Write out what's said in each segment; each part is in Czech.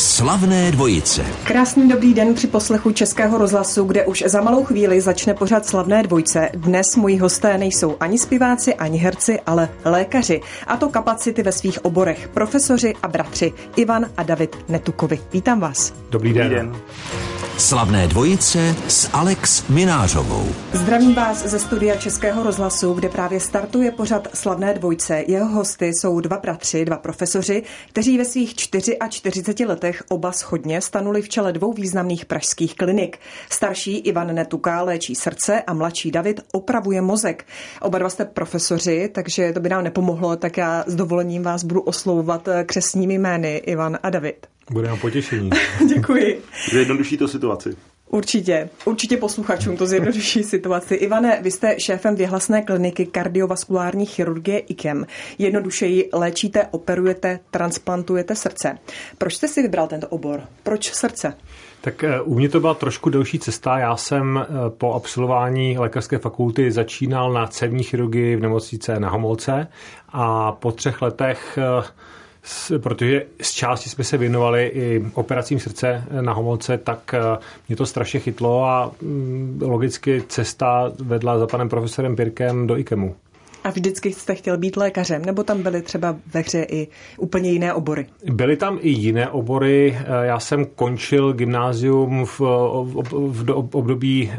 Slavné dvojice. Krásný dobrý den při poslechu Českého rozhlasu, kde už za malou chvíli začne pořád Slavné dvojce. Dnes moji hosté nejsou ani zpěváci, ani herci, ale lékaři. A to kapacity ve svých oborech. Profesoři a bratři Ivan a David Netukovi. Vítám vás. Dobrý den. Dobrý den. Slavné dvojice s Alex Minářovou. Zdravím vás ze studia Českého rozhlasu, kde právě startuje pořad Slavné dvojce. Jeho hosty jsou dva bratři, dva profesoři, kteří ve svých 44 letech oba schodně stanuli v čele dvou významných pražských klinik. Starší Ivan Netuka léčí srdce a mladší David opravuje mozek. Oba dva jste profesoři, takže to by nám nepomohlo, tak já s dovolením vás budu oslovovat křesními jmény Ivan a David. Bude nám potěšení. Děkuji. Zjednoduší to situaci. Určitě, určitě posluchačům to zjednoduší situaci. Ivane, vy jste šéfem věhlasné kliniky kardiovaskulární chirurgie IKEM. Jednodušeji léčíte, operujete, transplantujete srdce. Proč jste si vybral tento obor? Proč srdce? Tak eh, u mě to byla trošku delší cesta. Já jsem eh, po absolvování lékařské fakulty začínal na cévní chirurgii v nemocnice na Homolce a po třech letech eh, protože z části jsme se věnovali i operacím srdce na Homolce, tak eh, mě to strašně chytlo a mm, logicky cesta vedla za panem profesorem Pirkem do IKEMu. A vždycky jste chtěl být lékařem, nebo tam byly třeba ve hře i úplně jiné obory? Byly tam i jiné obory. Eh, já jsem končil gymnázium v, v období eh,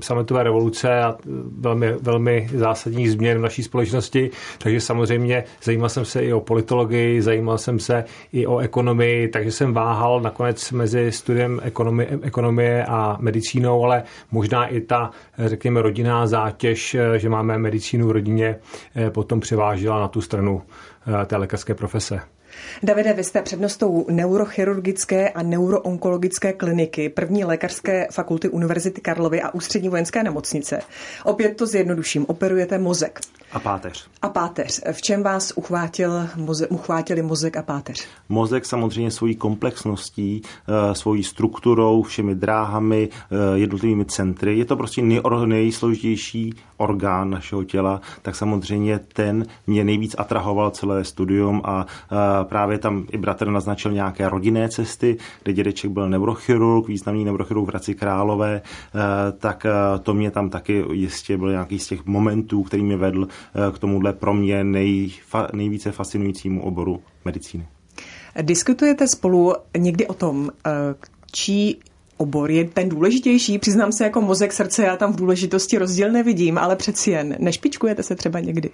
sametové revoluce a velmi, velmi zásadních změn v naší společnosti, takže samozřejmě zajímal jsem se i o politologii, zajímal jsem se i o ekonomii, takže jsem váhal nakonec mezi studiem ekonomie, ekonomie a medicínou, ale možná i ta, řekněme, rodinná zátěž, eh, že máme medicínu v rodině, Eh, potom převážila na tu stranu eh, té lékařské profese. Davide, vy jste přednostou neurochirurgické a neuroonkologické kliniky první lékařské fakulty Univerzity Karlovy a ústřední vojenské nemocnice. Opět to zjednoduším, operujete mozek. A páteř. A páteř. V čem vás uchvátil, moze, uchvátili mozek a páteř? Mozek samozřejmě svojí komplexností, eh, svojí strukturou, všemi dráhami, eh, jednotlivými centry. Je to prostě nejsložitější orgán našeho těla, tak samozřejmě ten mě nejvíc atrahoval celé studium a eh, právě tam i bratr naznačil nějaké rodinné cesty, kde dědeček byl neurochirurg, významný neurochirurg v Hradci Králové, tak to mě tam taky jistě byl nějaký z těch momentů, který mě vedl k tomuhle pro mě nejfa, nejvíce fascinujícímu oboru medicíny. Diskutujete spolu někdy o tom, eh, čí obor je ten důležitější. Přiznám se jako mozek srdce, já tam v důležitosti rozdíl nevidím, ale přeci jen nešpičkujete se třeba někdy.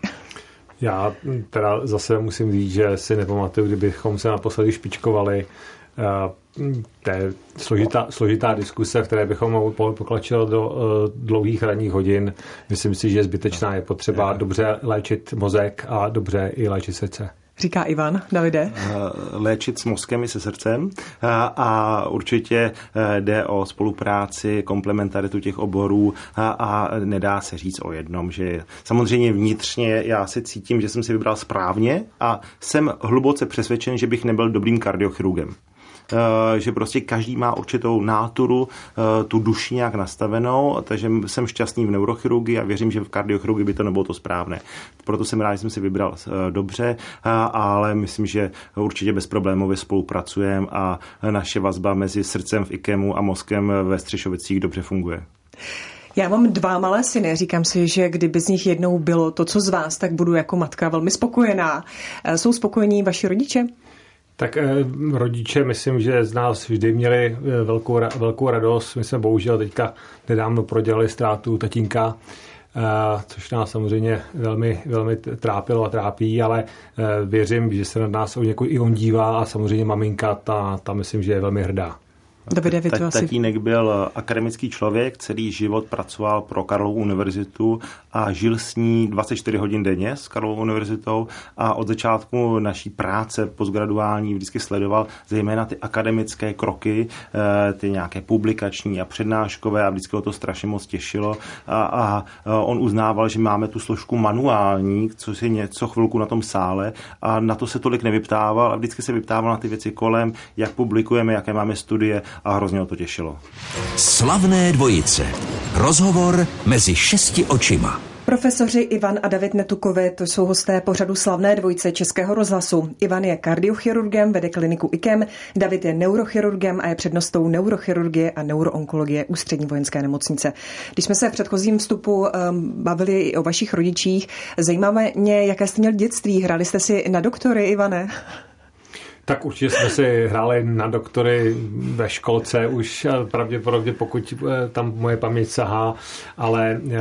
Já teda zase musím říct, že si nepamatuju, kdybychom se naposledy špičkovali. Eh, to je složitá, složitá diskuse, v které bychom mohli pokračovat do uh, dlouhých ranních hodin. Myslím si, že zbytečná je potřeba dobře léčit mozek a dobře i léčit srdce říká Ivan. Davide? Eh, léčit s mozkem i se srdcem eh, a určitě jde o spolupráci, komplementaritu těch oborů a nedá se říct o jednom, že samozřejmě vnitřně já se cítím, že jsem si vybral správně a jsem hluboce přesvědčen, že bych nebyl dobrým kardiochirurgem. Eh, že prostě každý má určitou náturu, eh, tu duši nějak nastavenou, takže jsem šťastný v neurochirurgii a věřím, že v kardiochirurgii by to nebylo to správné. Proto jsem rád, že jsem si vybral eh, dobře, ale myslím, že určitě bezproblémově spolupracujeme a naše vazba mezi srdcem v IKEMu a mozkem ve Střešovicích dobře funguje. Já mám dva malé syny. Říkám si, že kdyby z nich jednou bylo to, co z vás, tak budu jako matka velmi spokojená. Jsou spokojení vaši rodiče? Tak eh, rodiče, myslím, že z nás vždy měli eh, velkou, velkou radost. My jsme bohužel teďka nedávno prodělali ztrátu tatínka, eh, což nás samozřejmě velmi, velmi trápilo a trápí, ale věřím, že se na nás i on dívá a samozřejmě maminka, ta, ta myslím, že je velmi hrdá. Davide, vy to asi... Tatínek byl akademický člověk, celý život pracoval pro Karlovu univerzitu a žil s ní 24 hodin denně s Karlovou univerzitou a od začátku naší práce postgraduální vždycky sledoval zejména ty akademické kroky, eh, ty nějaké publikační a přednáškové a vždycky ho to strašně moc těšilo. A, a on uznával, že máme tu složku manuální, což je něco chvilku na tom sále a na to se tolik nevyptával a vždycky se vyptával na ty věci kolem, jak publikujeme, jaké máme studie a hrozně ho to těšilo. Slavné dvojice. Rozhovor mezi šesti očima. Profesoři Ivan a David Netukovi, to jsou hosté pořadu slavné dvojce Českého rozhlasu. Ivan je kardiochirurgem, vede kliniku IKEM, David je neurochirurgem a je přednostou neurochirurgie a neuroonkologie Ústřední vojenské nemocnice. Když jsme se v předchozím vstupu um, bavili i o vašich rodičích, zajímá mě, jaké jste měl dětství. Hrali jste si na doktory, Ivane? Tak určitě jsme si hráli na doktory ve školce už pravděpodobně, pokud eh, tam moje paměť sahá, ale eh,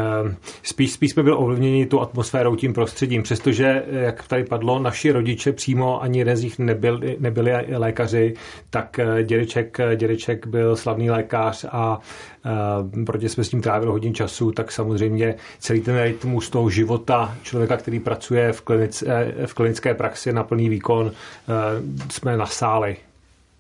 spíš, spíš jsme byli ovlivněni tu atmosférou, tím prostředím, přestože, jak tady padlo, naši rodiče přímo ani jeden z nich nebyli, nebyli lékaři, tak eh, dědeček, dědeček byl slavný lékař a protože jsme s tím trávili hodin času, tak samozřejmě celý ten rytmus toho života člověka, který pracuje v, klinice, v klinické praxi na plný výkon, jsme nasáli.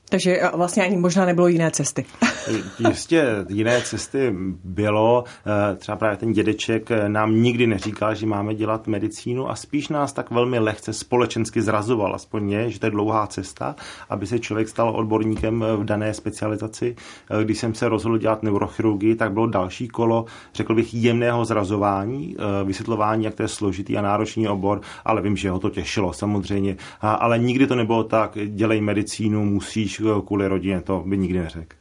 Takže vlastně ani možná nebylo jiné cesty. Jistě jiné cesty bylo. Eh, třeba právě ten dědeček nám nikdy neříkal, že máme dělat medicínu a spíš nás tak velmi lehce společensky zrazoval, aspoň mě, že to je dlouhá cesta, aby se člověk stal odborníkem v dané specializaci. Eh, když jsem se rozhodl dělat neurochirurgii, tak bylo další kolo, řekl bych, jemného zrazování, eh, vysvětlování, jak to je složitý a náročný obor, ale vím, že ho to těšilo samozřejmě. Ale nikdy to nebylo tak, dělej medicínu, musíš kvůli rodině, to by nikdy neřekl.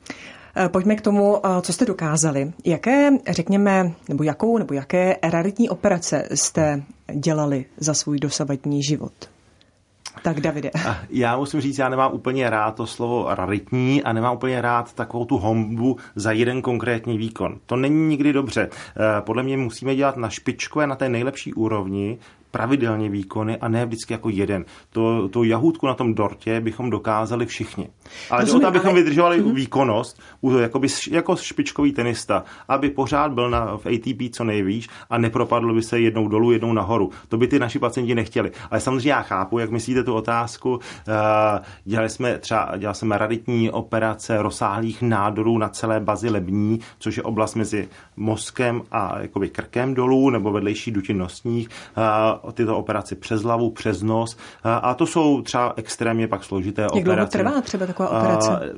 Eh, pojďme k tomu, eh, co jste dokázali. Jaké, řekněme, nebo jakou, nebo jaké raritní operace jste dělali za svůj dosavadní život? Tak Davide. Já musím říct, já nemám úplně rád to slovo raritní a nemám úplně rád takovou tu hombu za jeden konkrétní výkon. To není nikdy dobře. Eh, podle mě musíme dělat na špičkové, na té nejlepší úrovni, pravidelně výkony a ne vždycky jako jeden. To, to jahůdku na tom dortě bychom dokázali všichni. Ale Rozumím, to, abychom ale... vydržovali mm-hmm. výkonnost, jakoby, jako špičkový tenista, aby pořád byl na, v ATP co nejvíc a nepropadl by se jednou dolů, jednou nahoru. To by ty naši pacienti nechtěli. Ale samozřejmě já chápu, jak myslíte tu otázku. Eh, dělali jsme třeba, dělali jsme raditní operace rozsáhlých nádorů na celé bazi lební, což je oblast mezi mozkem a jakoby krkem dolů nebo vedlejší dutin nosních tyto operace přes hlavu, přes nos. A to jsou třeba extrémně pak složité Jak operace. Jak dlouho trvá třeba taková operace?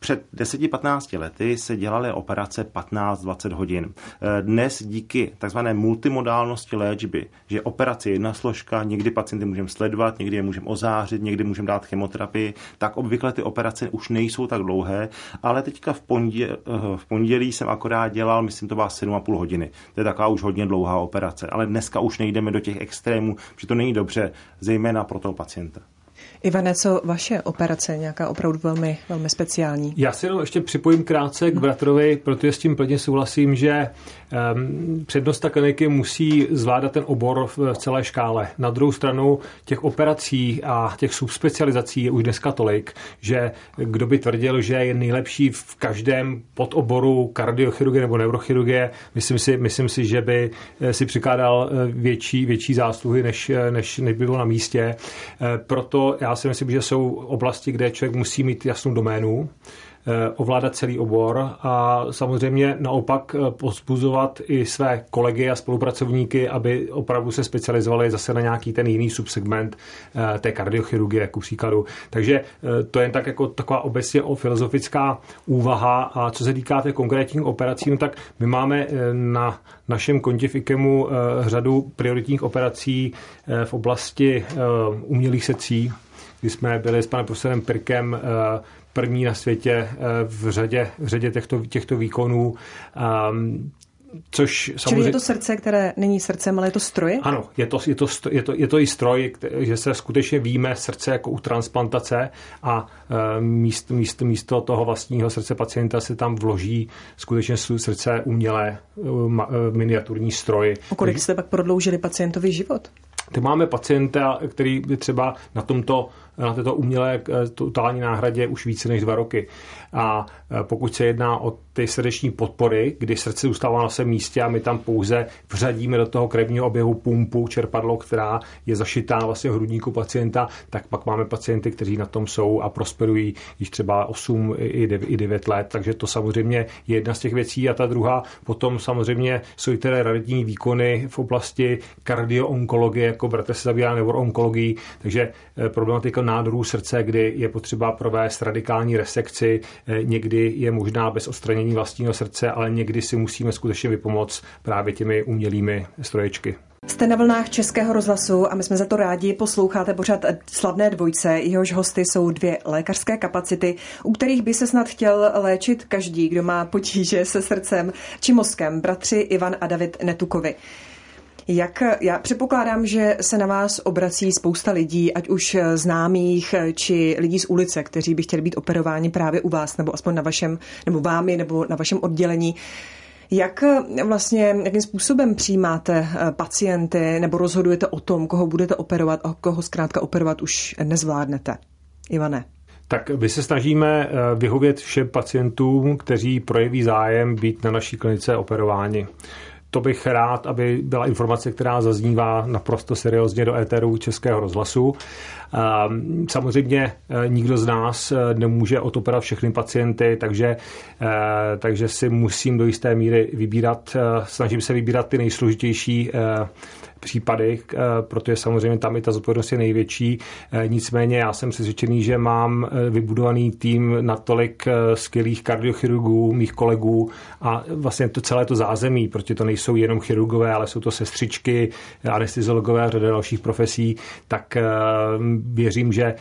Před 10-15 lety se dělaly operace 15-20 hodin. Dnes díky takzvané multimodálnosti léčby, že operace je jedna složka, někdy pacienty můžeme sledovat, někdy je můžeme ozářit, někdy můžeme dát chemoterapii, tak obvykle ty operace už nejsou tak dlouhé, ale teďka v pondělí, v pondělí jsem akorát dělal, myslím, to byla 7,5 hodiny. To je taková už hodně dlouhá operace, ale dneska už nejdeme do těch extrémů, že to není dobře, zejména pro toho pacienta. Ivane, co vaše operace, nějaká opravdu velmi, velmi speciální? Já si jenom ještě připojím krátce k bratrovi, protože s tím plně souhlasím, že um, přednosta kliniky musí zvládat ten obor v celé škále. Na druhou stranu těch operací a těch subspecializací je už dneska tolik, že kdo by tvrdil, že je nejlepší v každém podoboru kardiochirurgie nebo neurochirurgie, myslím si, myslím si, že by eh, si přikládal eh, větší, větší zásluhy, než, eh, než, než by bylo na místě. Proto já si myslím, že jsou oblasti, kde člověk musí mít jasnou doménu, eh, ovládat celý obor a samozřejmě naopak eh, pozbuzovat i své kolegy a spolupracovníky, aby opravdu se specializovali zase na nějaký ten jiný subsegment eh, té kardiochirurgie, jako příkladu. Takže to je tak jako taková obecně o filozofická úvaha a co se týká té konkrétních operací, no tak my máme na našem kontě v IKEMu řadu prioritních operací v oblasti umělých secí, kdy jsme byli s panem profesorem Pirkem eh, první na světě eh, v řadě, v řadě těchto, těchto výkonů. Um, Což samozřejmě... Čili je to srdce, které není srdcem, ale je to stroj? Ano, je to, je to, je to, je to i stroj, že se skutečně víme srdce jako u transplantace a e, míst, míst, místo toho vlastního srdce pacienta se tam vloží skutečně srdce umělé miniaturní stroj. O kolik jste pak prodloužili pacientovi život? Ty máme pacienta, který by třeba na tomto na této umělé eh, totální náhradě už více než dva roky. A eh, pokud se jedná o ty srdeční podpory, kdy srdce zůstává na svém místě a my tam pouze vřadíme do toho krevního oběhu pumpu, čerpadlo, která je zašitá vlastně v hrudníku pacienta, tak pak máme pacienty, kteří na tom jsou a prosperují již třeba 8 i 9 let, takže to samozřejmě je jedna z těch věcí. A ta druhá potom samozřejmě jsou i tedy raditní výkony v oblasti kardioonkologie, jako bratr se zabývá neuroonkologií, takže eh, problematika nádorů srdce, kdy je potřeba provést radikální resekci. Někdy je možná bez odstranění vlastního srdce, ale někdy si musíme skutečně vypomoct právě těmi umělými stroječky. Jste na vlnách Českého rozhlasu a my jsme za to rádi. Posloucháte pořád slavné dvojce. Jehož hosty jsou dvě lékařské kapacity, u kterých by se snad chtěl léčit každý, kdo má potíže se srdcem či mozkem. Bratři Ivan a David Netukovi. Jak já předpokládám, že se na vás obrací spousta lidí, ať už známých, či lidí z ulice, kteří by chtěli být operováni právě u vás, nebo aspoň na vašem, nebo vámi, nebo na vašem oddělení. Jak vlastně, jakým způsobem přijímáte eh, pacienty nebo rozhodujete o tom, koho budete operovat a koho zkrátka operovat už nezvládnete? Ivane. Tak my se snažíme eh, vyhovět všem pacientům, kteří projeví zájem být na naší klinice operováni. To bych rád, aby byla informace, která zaznívá naprosto seriózně do éteru Českého rozhlasu. Ehm, samozřejmě eh, nikdo z nás eh, nemůže otoperat všechny pacienty, takže, eh, takže si musím do jisté míry vybírat, snažím se vybírat ty nejsložitější případy, eh, protože samozřejmě tam i ta zodpovědnost je největší. Eh, nicméně já jsem přesvědčený, že mám eh, vybudovaný tým natolik skvělých kardiochirurgů, mých kolegů a vlastně to celé to zázemí, protože to nejsou jenom chirurgové, ale jsou to sestřičky, anesteziologové a řada dalších profesí, tak věřím, že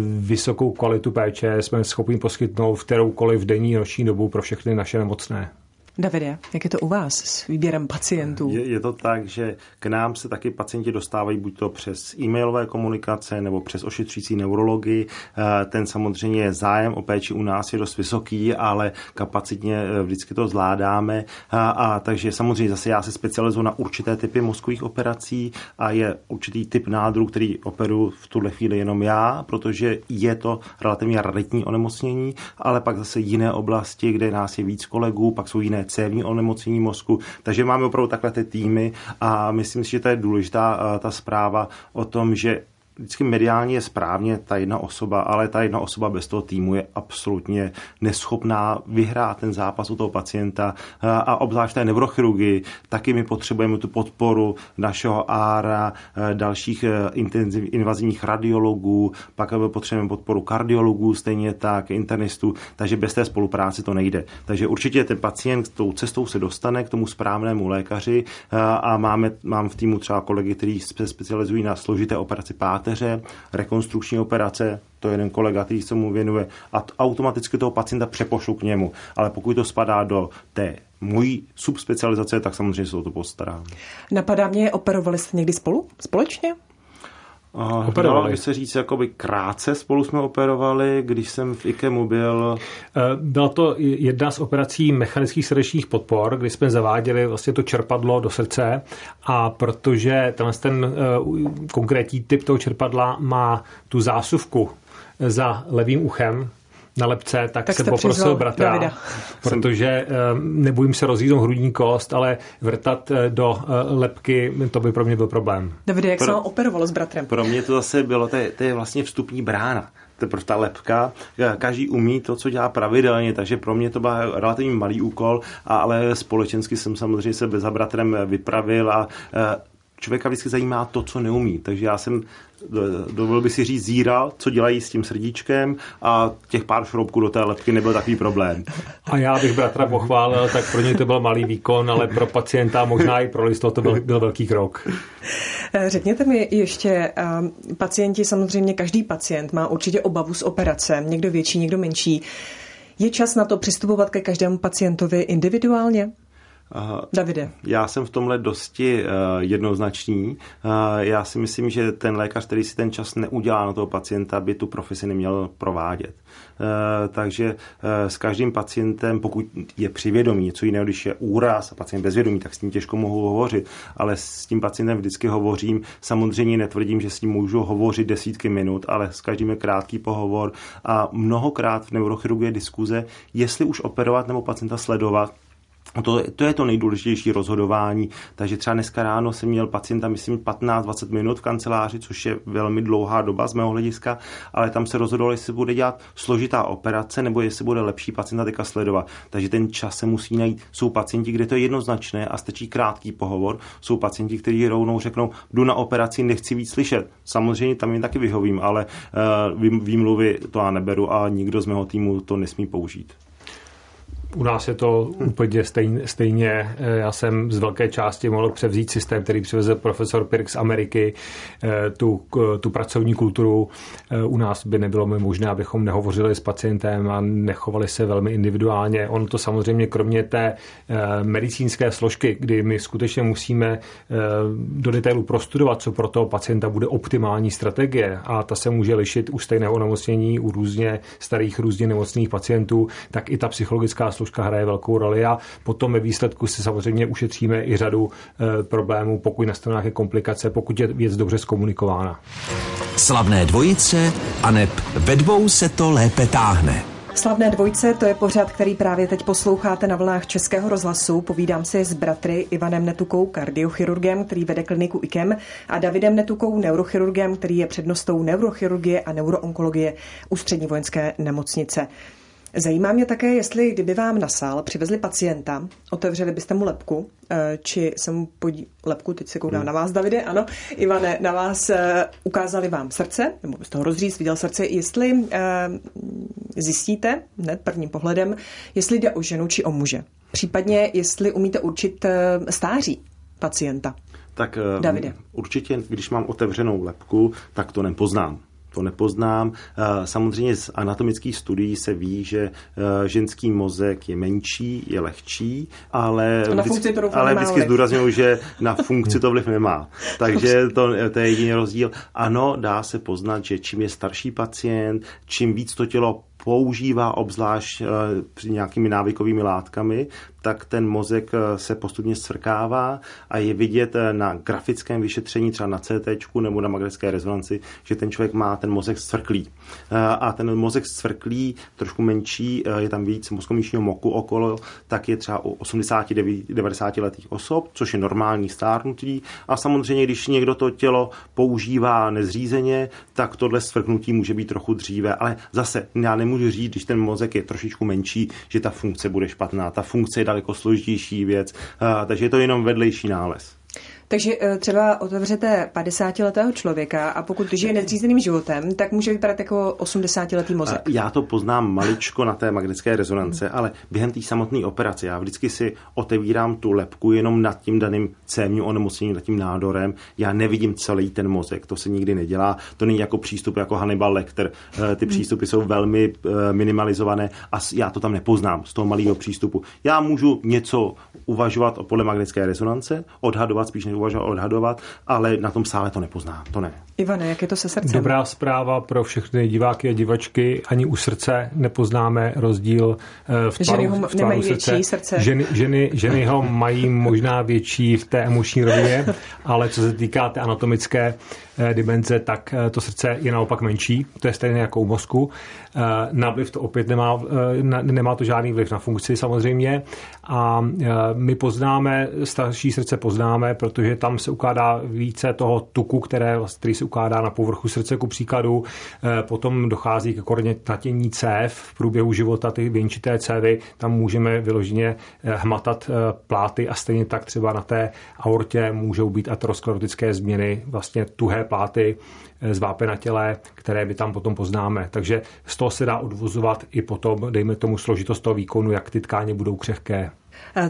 vysokou kvalitu péče jsme schopni poskytnout v kteroukoliv denní noční dobu pro všechny naše nemocné. Davide, jak je to u vás s výběrem pacientů? Je, je to tak, že k nám se taky pacienti dostávají buď to přes e-mailové komunikace nebo přes ošetřující neurologii. Eh, ten samozřejmě zájem o péči u nás je dost vysoký, ale kapacitně eh, vždycky to zvládáme. A, a takže samozřejmě zase já se specializuji na určité typy mozkových operací a je určitý typ nádru, který operuji v tuhle chvíli jenom já, protože je to relativně raditní onemocnění, ale pak zase jiné oblasti, kde nás je víc kolegů, pak jsou jiné cévní onemocnění mozku. Takže máme opravdu takhle ty týmy a myslím si, že to je důležitá ta zpráva o tom, že vždycky mediálně je správně ta jedna osoba, ale ta jedna osoba bez toho týmu je absolutně neschopná vyhrát ten zápas u toho pacienta a obzvlášť té neurochirurgii, taky my potřebujeme tu podporu našeho ára, dalších e, intenziv, invazivních radiologů, pak potřebujeme podporu kardiologů, stejně tak internistů, takže bez té spolupráce to nejde. Takže určitě ten pacient tou cestou se dostane k tomu správnému lékaři a máme, mám v týmu třeba kolegy, kteří se specializují na složité operace pát páteře, rekonstrukční operace, to je jeden kolega, který se mu věnuje a automaticky toho pacienta přepošlu k němu. Ale pokud to spadá do té mojí subspecializace, tak samozřejmě se o to postarám. Napadá mě, operovali jste někdy spolu? Společně? Uh, operovali. by se říct, jakoby krátce spolu jsme operovali, když jsem v IKEMu byl. Eh, byla to jedna z operací mechanických srdečních podpor, kdy jsme zaváděli vlastně to čerpadlo do srdce a protože tenhle ten uh, konkrétní typ toho čerpadla má tu zásuvku za levým uchem, na lepce, tak, tak jsem poprosil bratra, Davida. protože uh, nebojím se rozjíznout hrudní kost, ale vrtat do uh, lepky, to by pro mě byl problém. Davide, jak pro, se vám operovalo s bratrem? Pro mě to zase bylo, to je, to je vlastně vstupní brána teprve ta lepka. Každý umí to, co dělá pravidelně, takže pro mě to byl relativně malý úkol, ale společensky jsem samozřejmě se bez bratrem vypravil a člověka vždycky zajímá to, co neumí. Takže já jsem, dovolil by si říct, zíral, co dělají s tím srdíčkem a těch pár šroubků do té lepky nebyl takový problém. A já bych bratra pochválil, tak pro něj to byl malý výkon, ale pro pacienta možná i pro listo to byl, byl velký krok. Řekněte mi ještě, pacienti, samozřejmě každý pacient má určitě obavu z operace, někdo větší, někdo menší. Je čas na to přistupovat ke každému pacientovi individuálně? Davide. Já jsem v tomhle dosti uh, jednoznačný. Uh, já si myslím, že ten lékař, který si ten čas neudělá na toho pacienta, by tu profesi neměl provádět. Uh, takže s každým pacientem, pokud je přivědomí, něco jiného, když je úraz a pacient bezvědomí, tak s ním těžko mohu hovořit, ale s tím pacientem vždycky hovořím. Samozřejmě netvrdím, že s ním můžu hovořit desítky minut, ale s každým je krátký pohovor a mnohokrát v neurochirurgii diskuze, jestli už operovat nebo pacienta sledovat, to, to je to nejdůležitější rozhodování. Takže třeba dneska ráno jsem měl pacienta, myslím, 15-20 minut v kanceláři, což je velmi dlouhá doba z mého hlediska, ale tam se rozhodlo, jestli bude dělat složitá operace nebo jestli bude lepší pacienta teďka sledovat. Takže ten čas se musí najít. Jsou pacienti, kde to je jednoznačné a stačí krátký pohovor. Jsou pacienti, kteří rovnou řeknou, jdu na operaci, nechci víc slyšet. Samozřejmě tam jim taky vyhovím, ale uh, výmluvy to já neberu a nikdo z mého týmu to nesmí použít. U nás je to úplně stejně, stejně. Eh, já jsem z velké části mohl převzít systém, který přivezl profesor Pirk z Ameriky, eh, tu, tu pracovní kulturu. Eh, u nás by nebylo možné, abychom nehovořili s pacientem a nechovali se velmi individuálně. On to samozřejmě kromě té medicínské složky, kdy my skutečně musíme do detailu prostudovat, co pro toho pacienta bude optimální strategie a ta se může lišit u stejného onemocnění, u různě starých, různě nemocných pacientů, tak i ta psychologická složka složka hraje velkou roli a potom ve výsledku si samozřejmě ušetříme i řadu e, problémů, pokud nastanou nějaké komplikace, pokud je věc dobře zkomunikována. Slavné dvojice a neb ve dvou se to lépe táhne. Slavné dvojce, to je pořad, který právě teď posloucháte na vlnách Českého rozhlasu. Povídám si s bratry Ivanem Netukou, kardiochirurgem, který vede kliniku IKEM, a Davidem Netukou, neurochirurgem, který je přednostou neurochirurgie a neuroonkologie Ústřední vojenské nemocnice. Zajímá mě také, jestli kdyby vám na sál přivezli pacienta, otevřeli byste mu lepku, eh, či se mu podí... lepku, teď se koukám hmm. na vás, Davide, ano, Ivane, na vás eh, ukázali vám srdce, nebo byste ho rozříz, viděl srdce, jestli eh, zjistíte, hned prvním pohledem, jestli jde o ženu či o muže. Případně, jestli umíte určit stáří pacienta. Tak Davide. určitě, když mám otevřenou lepku, tak to nepoznám to nepoznám. Eh, samozřejmě z anatomických studií se ví, že eh, ženský mozek je menší, je lehčí, ale vždycky, ale vždycky zdůraznuju, že na funkci to vliv nemá. Takže to, to je jediný rozdíl. Ano, dá se poznat, že čím je starší pacient, čím víc to tělo používá obzvlášť eh, při nějakými návykovými látkami, tak ten mozek eh, se postupně svrkává a je vidět eh, na grafickém vyšetření, třeba na CT nebo na magnetické rezonanci, že ten člověk má ten mozek svrklý. A ten mozek svrklý, trošku menší, je tam víc mozkomíšního moku okolo, tak je třeba u 80-90 letých osob, což je normální stárnutí. A samozřejmě, když někdo to tělo používá nezřízeně, tak tohle svrknutí může být trochu dříve. Ale zase, já nemůžu říct, když ten mozek je trošičku menší, že ta funkce bude špatná. Ta funkce je daleko složitější věc, takže je to jenom vedlejší nález. Takže eh, třeba otevřete 50-letého člověka a pokud žije nezřízeným životem, tak může vypadat jako 80-letý mozek. Já to poznám maličko na té magnetické rezonance, ale během té samotné operace já vždycky si otevírám tu lepku jenom nad tím daným cévním onemocněním, nad tím nádorem. Já nevidím celý ten mozek, to se nikdy nedělá. To není jako přístup jako Hannibal Lecter. Eh, ty přístupy jsou velmi eh, minimalizované a já to tam nepoznám z toho malého přístupu. Já můžu něco uvažovat podle magnetické rezonance, odhadovat spíš než uvažovat, odhadovat, ale na tom sále to nepozná, to ne. Ivane, jak je to se srdcem? Dobrá zpráva pro všechny diváky a divačky. Ani u srdce nepoznáme rozdíl eh, v tvaru, ženy ho v nemají srdce. větší srdce. Ženy, ženy, ženy ho mají možná větší v té emoční rovině, ale co se týká té anatomické dimenze, tak eh, to srdce je naopak menší. To je stejné jako u mozku. Na vliv to opět nemá, nemá to žádný vliv na funkci samozřejmě. A my poznáme, starší srdce poznáme, protože tam se ukládá více toho tuku, které, který se ukládá na povrchu srdce, ku příkladu. Eh, potom dochází k kornětatění cév v průběhu života, ty věnčité cévy, tam můžeme vyloženě eh, hmatat eh, pláty a stejně tak třeba na té aortě můžou být aterosklerotické změny, vlastně tuhé pláty zvápe na těle, které by tam potom poznáme. Takže z toho se dá odvozovat i potom, dejme tomu, složitost toho výkonu, jak ty tkáně budou křehké.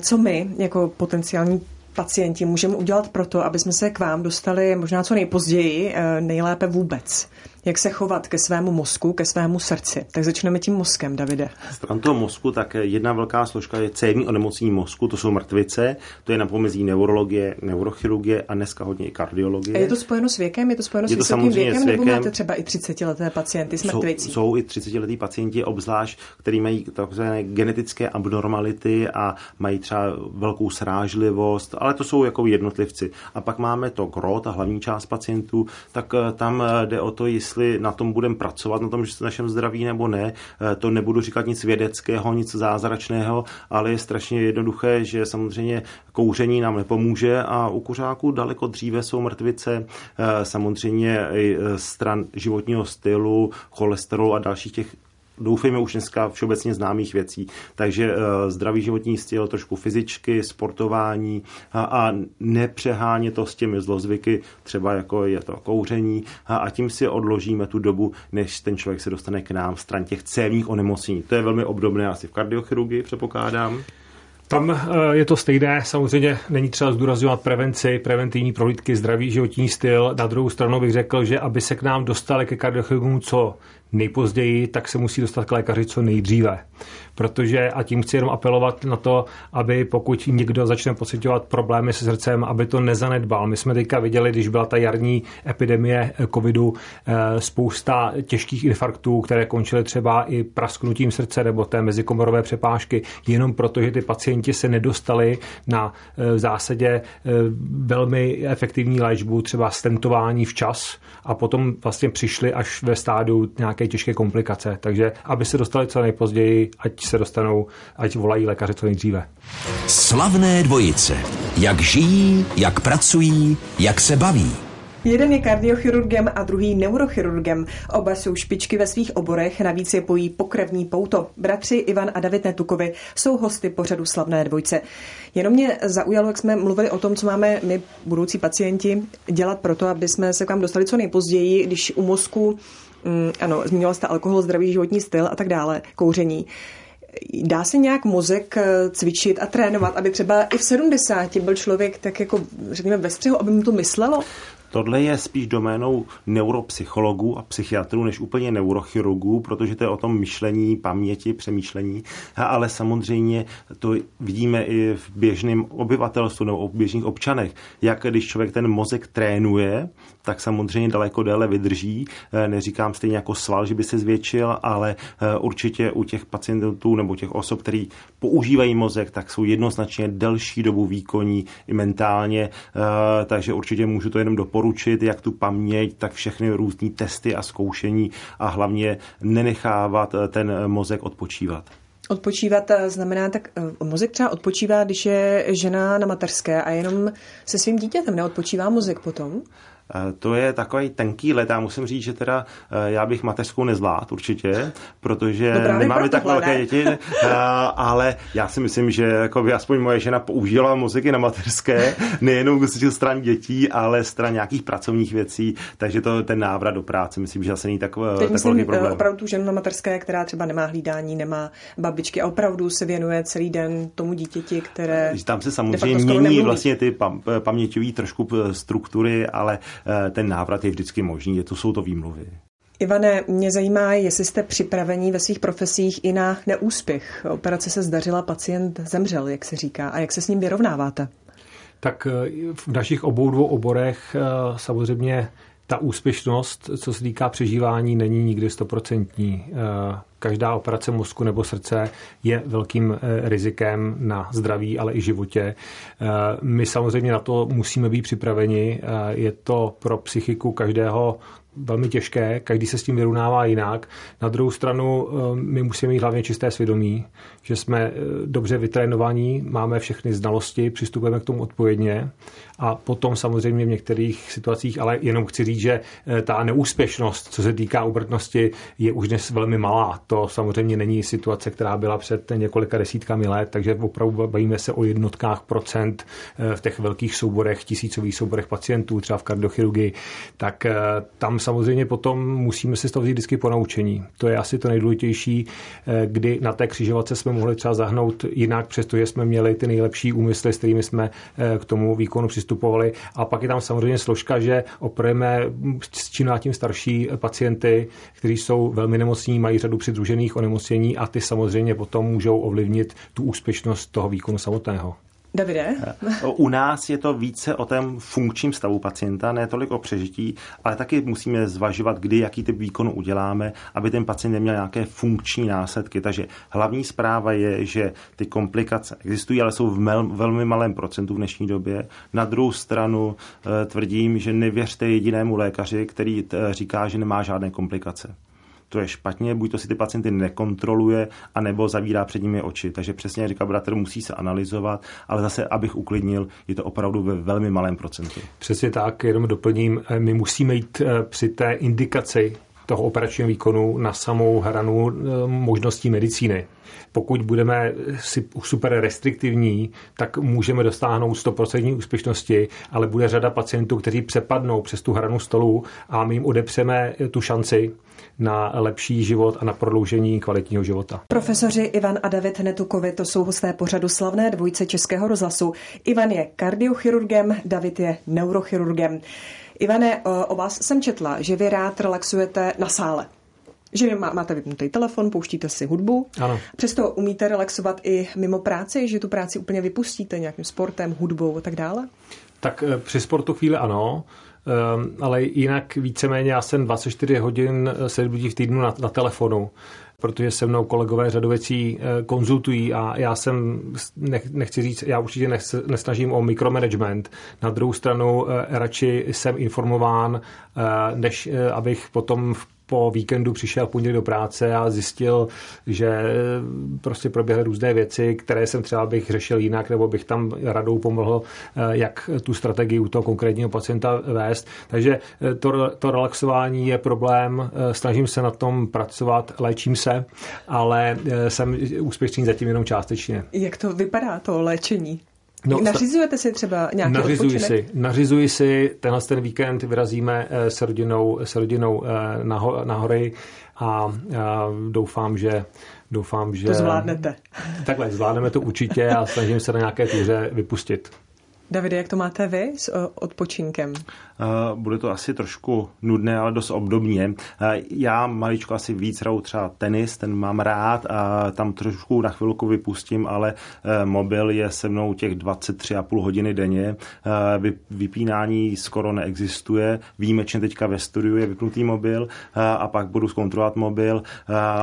Co my, jako potenciální pacienti můžeme udělat proto, aby jsme se k vám dostali možná co nejpozději, eh, nejlépe vůbec? Jak se chovat ke svému mozku, ke svému srdci. Tak začneme tím mozkem, Davide. Stran toho mozku tak jedna velká složka je cévní onemocnění mozku, to jsou mrtvice, to je na pomezí neurologie, neurochirurgie a dneska hodně i kardiologie. A je to spojeno s věkem? Je to spojeno je to s vysokým věkem, s věkem, nebo máte třeba i 30-leté pacienty s mrtvicí? Jsou, jsou i 30-letí pacienti, obzvlášť, kteří mají takzvané genetické abnormality a mají třeba velkou srážlivost, ale to jsou jako jednotlivci. A pak máme to gro, ta hlavní část pacientů, tak eh, tam eh, jde o to, jestli jestli na tom budeme pracovat, na tom, že se našem zdraví nebo ne, to nebudu říkat nic vědeckého, nic zázračného, ale je strašně jednoduché, že samozřejmě kouření nám nepomůže a u kuřáků daleko dříve jsou mrtvice, samozřejmě i stran životního stylu, cholesterolu a dalších těch doufejme už dneska všeobecně známých věcí. Takže uh, zdravý životní styl, trošku fyzičky, sportování a, a nepřehánět to s těmi zlozvyky, třeba jako je to kouření a, a tím si odložíme tu dobu, než ten člověk se dostane k nám stran těch cévních onemocnění. To je velmi obdobné asi v kardiochirurgii, předpokládám. Tam eh, je to stejné, samozřejmě není třeba zdůrazňovat prevenci, preventivní prohlídky, zdravý životní styl. Na druhou stranu bych řekl, že aby se k nám dostali ke kardiochirurgům co nejpozději, tak se musí dostat k lékaři co nejdříve protože a tím chci jenom apelovat na to, aby pokud někdo začne pocitovat problémy se srdcem, aby to nezanedbal. My jsme teďka viděli, když byla ta jarní epidemie covidu, eh, spousta těžkých infarktů, které končily třeba i prasknutím srdce nebo té mezikomorové přepážky, jenom proto, že ty pacienti se nedostali na eh, v zásadě eh, velmi efektivní léčbu, třeba stentování včas a potom vlastně přišli až ve stádiu nějaké těžké komplikace. Takže aby se dostali co nejpozději, ať se dostanou, ať volají lékaře co nejdříve. Slavné dvojice. Jak žijí, jak pracují, jak se baví. Jeden je kardiochirurgem a druhý neurochirurgem. Oba jsou špičky ve svých oborech, navíc je pojí pokrevní pouto. Bratři Ivan a David Netukovi jsou hosty pořadu Slavné dvojce. Jenom mě zaujalo, jak jsme mluvili o tom, co máme my, budoucí pacienti, dělat pro to, aby jsme se k vám dostali co nejpozději, když u mozku, ano, zmínila jste alkohol, zdravý životní styl a tak dále, kouření. Dá se nějak mozek eh, cvičit a trénovat, aby třeba i v 70 byl člověk tak jako, řekněme, ve střehu, aby mu to myslelo? Tohle je spíš doménou neuropsychologů a psychiatrů než úplně neurochirurgů, protože to je o tom myšlení, paměti, přemýšlení, ale samozřejmě to vidíme i v běžném obyvatelstvu nebo v běžných občanech, jak když člověk ten mozek trénuje, tak samozřejmě daleko déle vydrží. Eh, neříkám stejně jako sval, že by se zvětšil, ale eh, určitě u těch pacientů nebo těch osob, který používají mozek, tak jsou jednoznačně delší dobu výkonní i mentálně, eh, takže určitě můžu to jenom doporučit, jak tu paměť, tak všechny různé testy a zkoušení a hlavně nenechávat ten mozek odpočívat. Odpočívat znamená, tak mozek třeba odpočívá, když je žena na mateřské a jenom se svým dítětem neodpočívá mozek potom? Eh, to je takový tenký let. Já musím říct, že teda eh, já bych mateřskou nezvlád určitě, protože no nemáme tak velké ne? děti, eh, ale já si myslím, že jako by aspoň moje žena použila muziky na mateřské, nejenom z stran dětí, ale stran nějakých pracovních věcí, takže to ten návrat do práce, myslím, že asi není tak, Teď tak velký problém. opravdu tu ženu na mateřské, která třeba nemá hlídání, nemá babičky a opravdu se věnuje celý den tomu dítěti, které Tam se samozřejmě mění vlastně ty pam, paměťové trošku struktury, ale ten návrat je vždycky možný, je to, jsou to výmluvy. Ivane, mě zajímá, jestli jste připravení ve svých profesích i na neúspěch. Operace se zdařila, pacient zemřel, jak se říká. A jak se s ním vyrovnáváte? Tak eh, v našich obou dvou oborech eh, samozřejmě ta úspěšnost, co se týká přežívání, není nikdy stoprocentní. Každá operace mozku nebo srdce je velkým eh, rizikem na zdraví, ale i životě. Eh, my samozřejmě na to musíme být připraveni. Eh, je to pro psychiku každého velmi těžké, každý se s tím vyrovnává jinak. Na druhou stranu my musíme mít hlavně čisté svědomí, že jsme dobře vytrénovaní, máme všechny znalosti, přistupujeme k tomu odpovědně a potom samozřejmě v některých situacích, ale jenom chci říct, že eh, ta neúspěšnost, co se týká úmrtnosti, je už dnes velmi malá. To samozřejmě není situace, která byla před několika desítkami let, takže opravdu bavíme se o jednotkách procent eh, v těch velkých souborech, tisícových souborech pacientů, třeba v kardiochirurgii, tak eh, tam samozřejmě potom musíme se z toho vzít vždycky ponaučení. To je asi to nejdůležitější, kdy na té křižovatce jsme mohli třeba zahnout jinak, přestože jsme měli ty nejlepší úmysly, s kterými jsme k tomu výkonu přistupovali. A pak je tam samozřejmě složka, že operujeme s čím tím starší pacienty, kteří jsou velmi nemocní, mají řadu přidružených onemocnění a ty samozřejmě potom můžou ovlivnit tu úspěšnost toho výkonu samotného. Davide? U nás je to více o tom funkčním stavu pacienta, ne tolik o přežití, ale taky musíme zvažovat, kdy, jaký typ výkonu uděláme, aby ten pacient neměl nějaké funkční následky. Takže hlavní zpráva je, že ty komplikace existují, ale jsou v mel, velmi malém procentu v dnešní době. Na druhou stranu e, tvrdím, že nevěřte jedinému lékaři, který eh, říká, že nemá žádné komplikace to je špatně, buď to si ty pacienty nekontroluje, anebo zavírá před nimi oči. Takže přesně jak říká bratr, musí se analyzovat, ale zase, abych uklidnil, je to opravdu ve velmi malém procentu. Přesně tak, jenom doplním, my musíme jít eh, při té indikaci toho operačního výkonu na samou hranu eh, možností medicíny. Pokud budeme super restriktivní, tak můžeme dostáhnout 100% úspěšnosti, ale bude řada pacientů, kteří přepadnou přes tu hranu stolu a my jim odepřeme tu šanci na lepší život a na prodloužení kvalitního života. Profesoři Ivan a David Netukovi to jsou hosté pořadu slavné dvojce Českého rozhlasu. Ivan je kardiochirurgem, David je neurochirurgem. Ivane, o vás jsem četla, že vy rád relaxujete na sále. Že máte vypnutý telefon, pouštíte si hudbu. Ano. Přesto umíte relaxovat i mimo práci, že tu práci úplně vypustíte nějakým sportem, hudbou a tak dále? Tak eh, při sportu chvíli ano, ehm, ale jinak víceméně já jsem 24 hodin 7 dní v týdnu na, na telefonu protože se mnou kolegové řadu věcí eh, konzultují a já jsem, nechci říct, já určitě nesnažím o mikromanagement. Na druhou stranu eh, radši jsem informován, než abych potom v po víkendu přišel v pondělí do práce a zjistil, že prostě proběhly různé věci, které jsem třeba bych řešil jinak, nebo bych tam radou pomohl, eh, jak tu strategii u toho konkrétního pacienta vést. Takže eh, to, to relaxování je problém, snažím se na tom pracovat, léčím se, ale jsem úspěšný zatím jenom částečně. Jak to vypadá, to léčení? No, Nařizujete si třeba nějaký nařizuji odpočinek? si, nařizuji si, tenhle ten víkend vyrazíme eh, s rodinou, s rodinou eh, na, na hory a, a doufám, že doufám, že... To zvládnete. Takhle, zvládneme to určitě a snažím se na nějaké túře vypustit. Davide, jak to máte vy s odpočinkem? bude to asi trošku nudné, ale dost obdobně. Já maličko asi víc hraju třeba tenis, ten mám rád a tam trošku na chvilku vypustím, ale mobil je se mnou těch 23,5 hodiny denně. Vypínání skoro neexistuje. Výjimečně teďka ve studiu je vypnutý mobil a pak budu zkontrolovat mobil.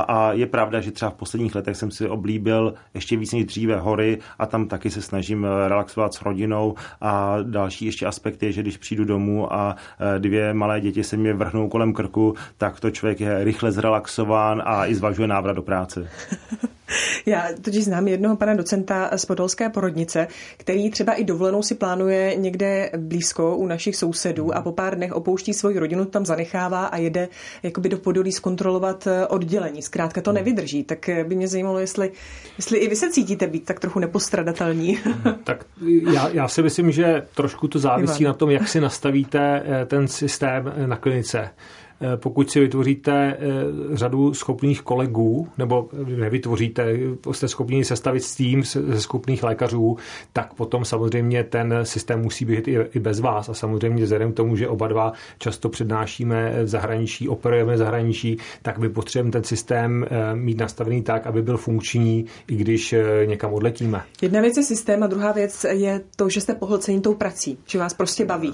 A je pravda, že třeba v posledních letech jsem si oblíbil ještě víc než dříve hory a tam taky se snažím relaxovat s rodinou a další ještě aspekt je, že když přijdu domů, a e, dvě malé děti se mě vrhnou kolem krku, tak to člověk je rychle zrelaxován a i zvažuje návrat do práce. Já totiž znám jednoho pana docenta z Podolské porodnice, který třeba i dovolenou si plánuje někde blízko u našich sousedů a po pár dnech opouští svoji rodinu, tam zanechává a jede jakoby do Podolí zkontrolovat e, oddělení. Zkrátka to nevydrží. Tak e, by mě zajímalo, jestli, jestli i vy se cítíte být tak trochu nepostradatelní. Tak já, já si myslím, že trošku to závisí Ivan. na tom, jak si nastavíte e, ten systém na klinice. Eh, pokud si vytvoříte eh, řadu schopných kolegů, nebo nevytvoříte, jste schopni sestavit tým ze schopných lékařů, tak potom samozřejmě ten systém musí být i bez vás. A samozřejmě vzhledem k tomu, že oba dva často přednášíme v zahraničí, operujeme v zahraničí, tak by potřebujeme ten systém eh, mít nastavený tak, aby byl funkční, i když někam odletíme. Jedna věc je systém a druhá věc je to, že jste pohlcení tou prací, že vás prostě baví.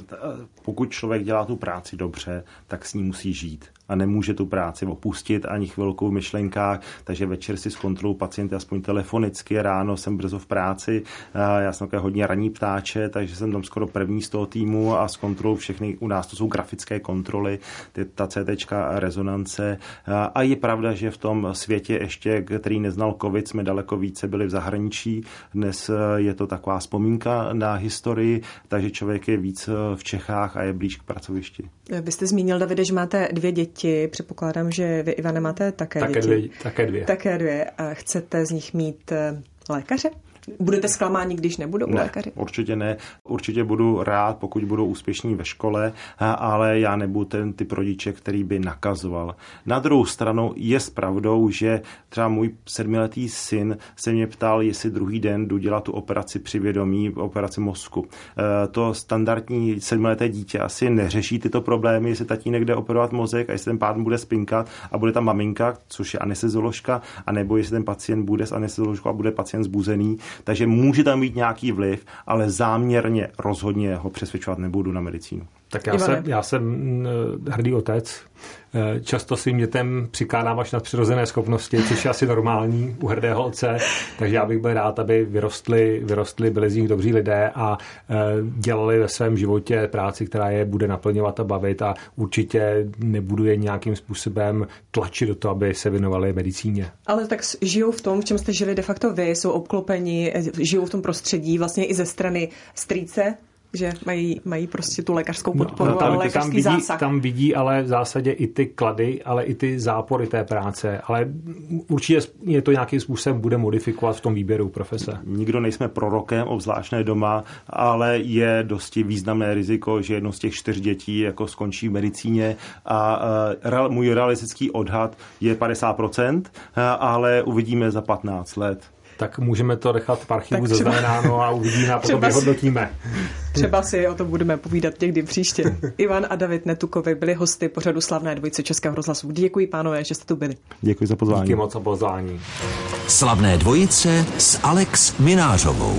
Pokud člověk dělá tu práci dobře, tak s ní musí žít a nemůže tu práci opustit ani chvilku v myšlenkách, takže večer si zkontroluji pacienty aspoň telefonicky, ráno jsem brzo v práci, já jsem také hodně raní ptáče, takže jsem tam skoro první z toho týmu a zkontroluji všechny, u nás to jsou grafické kontroly, ty, ta CT rezonance a je pravda, že v tom světě ještě, který neznal covid, jsme daleko více byli v zahraničí, dnes je to taková vzpomínka na historii, takže člověk je víc v Čechách a je blíž k pracovišti. Vy jste zmínil, Davide, že máte dvě děti. Předpokládám, že vy, Ivane, máte také, také děti. Dvě, také dvě. Také dvě. A chcete z nich mít eh, lékaře? Budete zklamáni, když nebudou ne, lékaři? Určitě ne. Určitě budu rád, pokud budou úspěšní ve škole, ale já nebudu ten typ rodiče, který by nakazoval. Na druhou stranu je s pravdou, že třeba můj sedmiletý syn se mě ptal, jestli druhý den jdu dělat tu operaci při vědomí, operaci mozku. E, to standardní sedmileté dítě asi neřeší tyto problémy, jestli tatínek jde operovat mozek a jestli ten pán bude spinkat a bude tam maminka, což je anestezioložka, anebo jestli ten pacient bude s anestezioložkou a bude pacient zbuzený Takže může tam mít nějaký vliv, ale záměrně rozhodně ho přesvědčovat nebudu na medicínu. Tak já jsem, já jsem eh, hrdý otec. Eh, často svým dětem přikládám až na přirozené schopnosti, což je asi normální u hrdého otce, takže já bych byl rád, aby vyrostli, vyrostli byli z nich dobří lidé a eh, dělali ve svém životě práci, která je bude naplňovat a bavit a určitě nebudu je nějakým způsobem tlačit do toho, aby se věnovali medicíně. Ale tak žijou v tom, v čem jste žili de facto vy, jsou obklopeni, žijou v tom prostředí vlastně i ze strany strýce, že mají, mají prostě tu lékařskou no, podporu no, tam, a lékařský tam vidí, zásah. Tam vidí ale v zásadě i ty klady, ale i ty zápory té práce. Ale určitě je to nějakým způsobem bude modifikovat v tom výběru profese. Nikdo nejsme prorokem, obzvláštné doma, ale je dosti významné riziko, že jedno z těch čtyř dětí jako skončí v medicíně a uh, můj realistický odhad je 50%, uh, ale uvidíme za 15 let tak můžeme to nechat v archivu zaznamenáno a uvidíme a potom vyhodnotíme. Třeba si o tom budeme povídat někdy příště. Ivan a David Netukovi byli hosty pořadu Slavné dvojice Českého rozhlasu. Děkuji pánové, že jste tu byli. Děkuji za pozvání. Díky moc za pozvání. Slavné dvojice s Alex Minářovou.